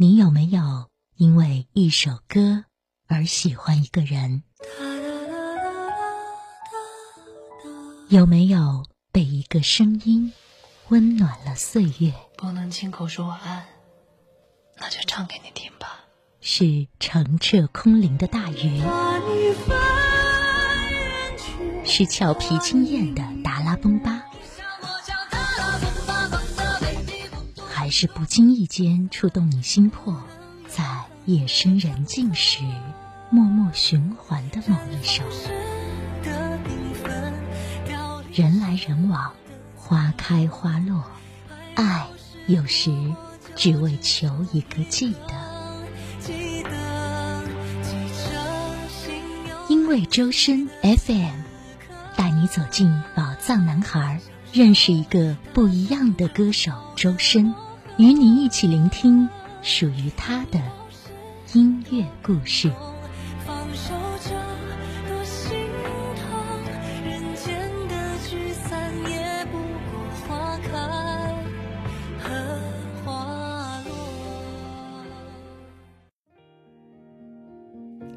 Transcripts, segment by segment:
你有没有因为一首歌而喜欢一个人？有没有被一个声音温暖了岁月？不能亲口说晚安，那就唱给你听吧。是澄澈空灵的大鱼，是俏皮惊艳的达拉崩巴，是不经意间触动你心魄，在夜深人静时默默循环的某一首？人来人往，花开花落，爱有时只为求一个记得。因为周深 FM 带你走进宝藏男孩，认识一个不一样的歌手周深，与你一起聆听属于他的音乐故事。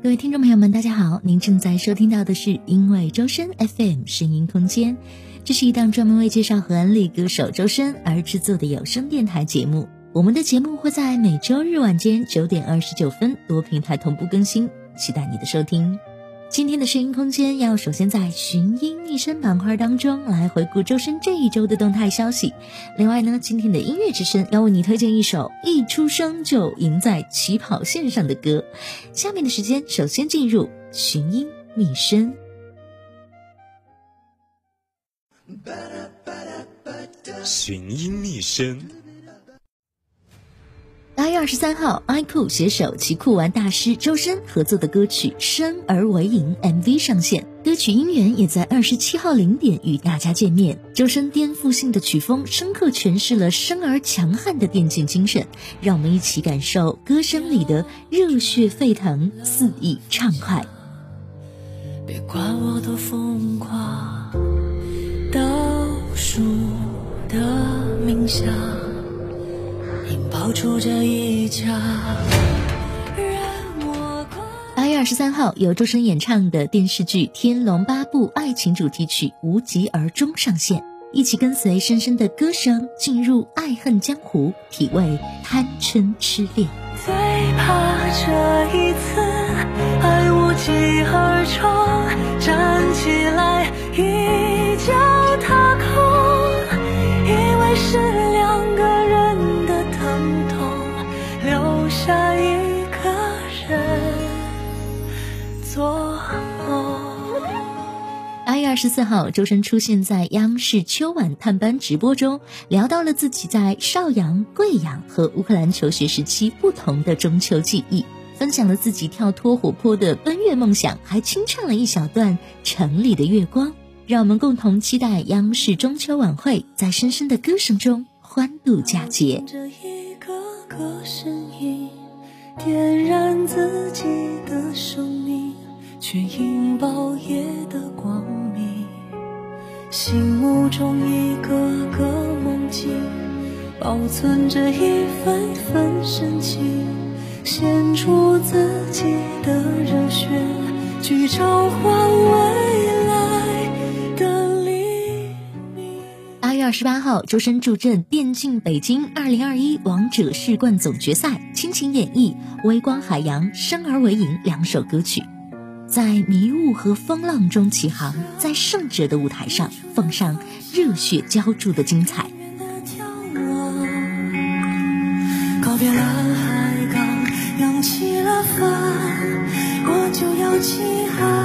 各位听众朋友们，大家好！您正在收听到的是因为周深 FM 声音空间，这是一档专门为介绍和安利歌手周深而制作的有声电台节目。我们的节目会在每周日晚间九点二十九分多平台同步更新，期待你的收听。今天的声音空间要首先在寻音觅声板块当中来回顾周深这一周的动态消息。另外呢，今天的音乐之声要为你推荐一首一出生就赢在起跑线上的歌。下面的时间，首先进入寻音觅声。寻音觅声。八月二十三号，iQOO 携手其酷玩大师周深合作的歌曲《生而为赢》MV 上线，歌曲音源也在二十七号零点与大家见面。周深颠覆性的曲风，深刻诠释了生而强悍的电竞精神，让我们一起感受歌声里的热血沸腾、肆意畅快。别管我多疯狂，倒数的冥想。出这一八月二十三号，由周深演唱的电视剧《天龙八部》爱情主题曲《无疾而终》上线，一起跟随深深的歌声进入爱恨江湖，体味贪嗔痴恋。最怕这一次爱无疾而终，站起来十四号，周深出现在央视秋晚探班直播中，聊到了自己在邵阳、贵阳和乌克兰求学时期不同的中秋记忆，分享了自己跳脱活泼的奔月梦想，还清唱了一小段《城里的月光》，让我们共同期待央视中秋晚会，在深深的歌声中欢度佳节。这一个个声音，点燃自己的生命，却引爆夜的光。心目中一个个梦境，保存着一份份深情，献出自己的热血，去召唤未来的黎明。八月二十八号，周深助阵电竞北京二零二一王者世冠总决赛，倾情演绎《微光海洋》《生而为赢》两首歌曲。在迷雾和风浪中起航，在胜者的舞台上奉上热血浇筑的精彩。告别了海港，扬起了帆，我就要起航，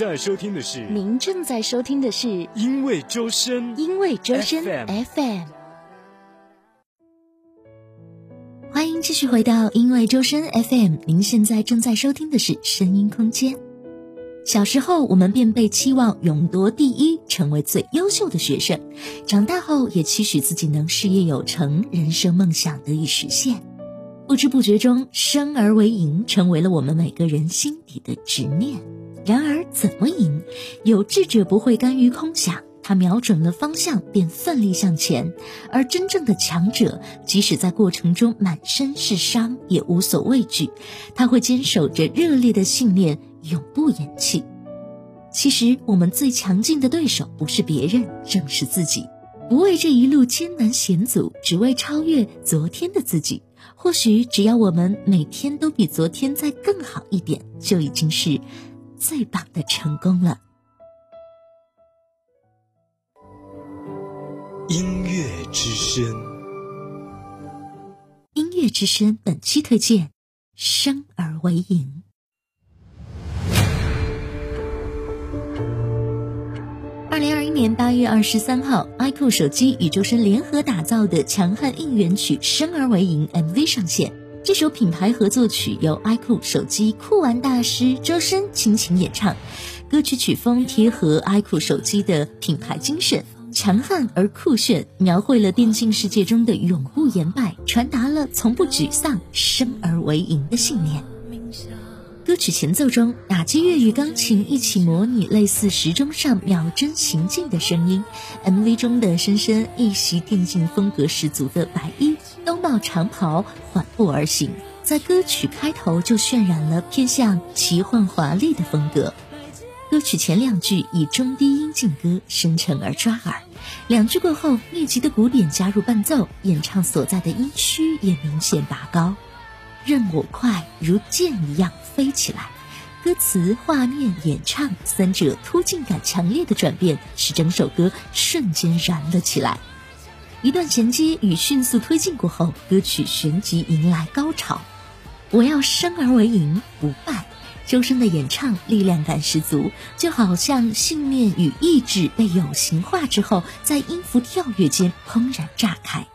在收听的是您正在收听的是因为周深，因为周深 FM FM。欢迎继续回到因为周深 FM，您现在正在收听的是声音空间。小时候，我们便被期望勇夺第一，成为最优秀的学生；长大后，也期许自己能事业有成，人生梦想得以实现。不知不觉中，生而为赢成为了我们每个人心底的执念。然而，怎么赢？有志者不会甘于空想，他瞄准了方向，便奋力向前；而真正的强者，即使在过程中满身是伤，也无所畏惧。他会坚守着热烈的信念，永不言弃。其实，我们最强劲的对手不是别人，正是自己。不为这一路艰难险阻，只为超越昨天的自己。或许，只要我们每天都比昨天再更好一点，就已经是。最棒的成功了。音乐之声，音乐之声本期推荐《生而为赢》。二零二一年八月二十三号，iQOO 手机与周深联合打造的强悍应援曲《生而为赢》MV 上线。这首品牌合作曲由 iQOO 手机酷玩大师周深倾情演唱，歌曲曲风贴合 iQOO 手机的品牌精神，强悍而酷炫，描绘了电竞世界中的永不言败，传达了从不沮丧、生而为赢的信念。歌曲前奏中，打击乐与钢琴一起模拟类似时钟上秒针行进的声音。MV 中的深深一袭电竞风格十足的白衣。兜帽长袍缓步而行，在歌曲开头就渲染了偏向奇幻华丽的风格。歌曲前两句以中低音劲歌，深沉而抓耳；两句过后，密集的鼓点加入伴奏，演唱所在的音区也明显拔高。任我快如箭一样飞起来。歌词、画面、演唱三者突进感强烈的转变，使整首歌瞬间燃了起来。一段衔接与迅速推进过后，歌曲旋即迎来高潮。我要生而为赢，不败。周深的演唱力量感十足，就好像信念与意志被有形化之后，在音符跳跃间怦然炸开。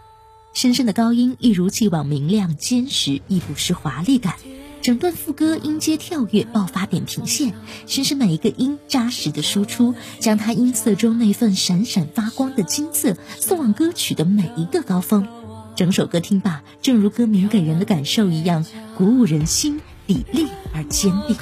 深深的高音一如既往明亮坚实，亦不失华丽感。整段副歌音阶跳跃，爆发点平线，深深每一个音扎实的输出，将他音色中那份闪闪发光的金色送往歌曲的每一个高峰。整首歌听罢，正如歌名给人的感受一样，鼓舞人心，砥砺而坚定。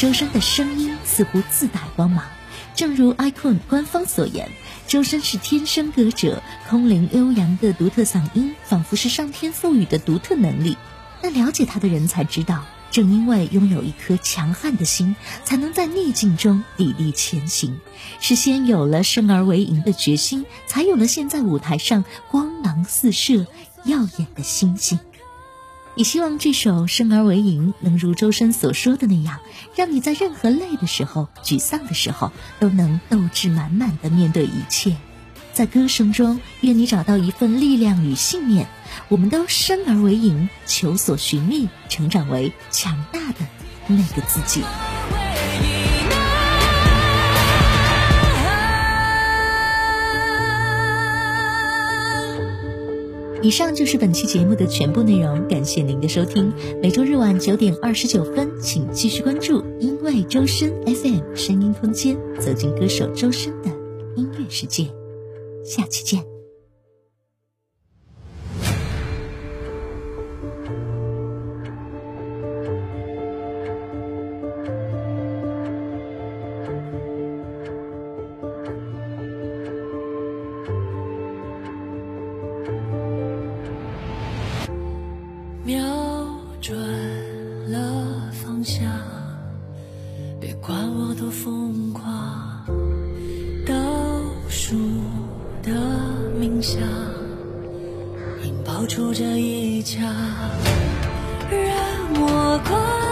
周深的声音似乎自带光芒，正如 iQOO 官方所言，周深是天生歌者，空灵悠扬的独特嗓音仿佛是上天赋予的独特能力。但了解他的人才知道，正因为拥有一颗强悍的心，才能在逆境中砥砺前行。是先有了生而为赢的决心，才有了现在舞台上光芒四射、耀眼的星星。也希望这首《生而为赢》能如周深所说的那样，让你在任何累的时候、沮丧的时候，都能斗志满满的面对一切。在歌声中，愿你找到一份力量与信念。我们都生而为赢，求索寻觅，成长为强大的那个自己。以上就是本期节目的全部内容，感谢您的收听。每周日晚九点二十九分，请继续关注“因为周深 FM” 声音空间，走进歌手周深的音乐世界。下期见。引爆出这一家，让我快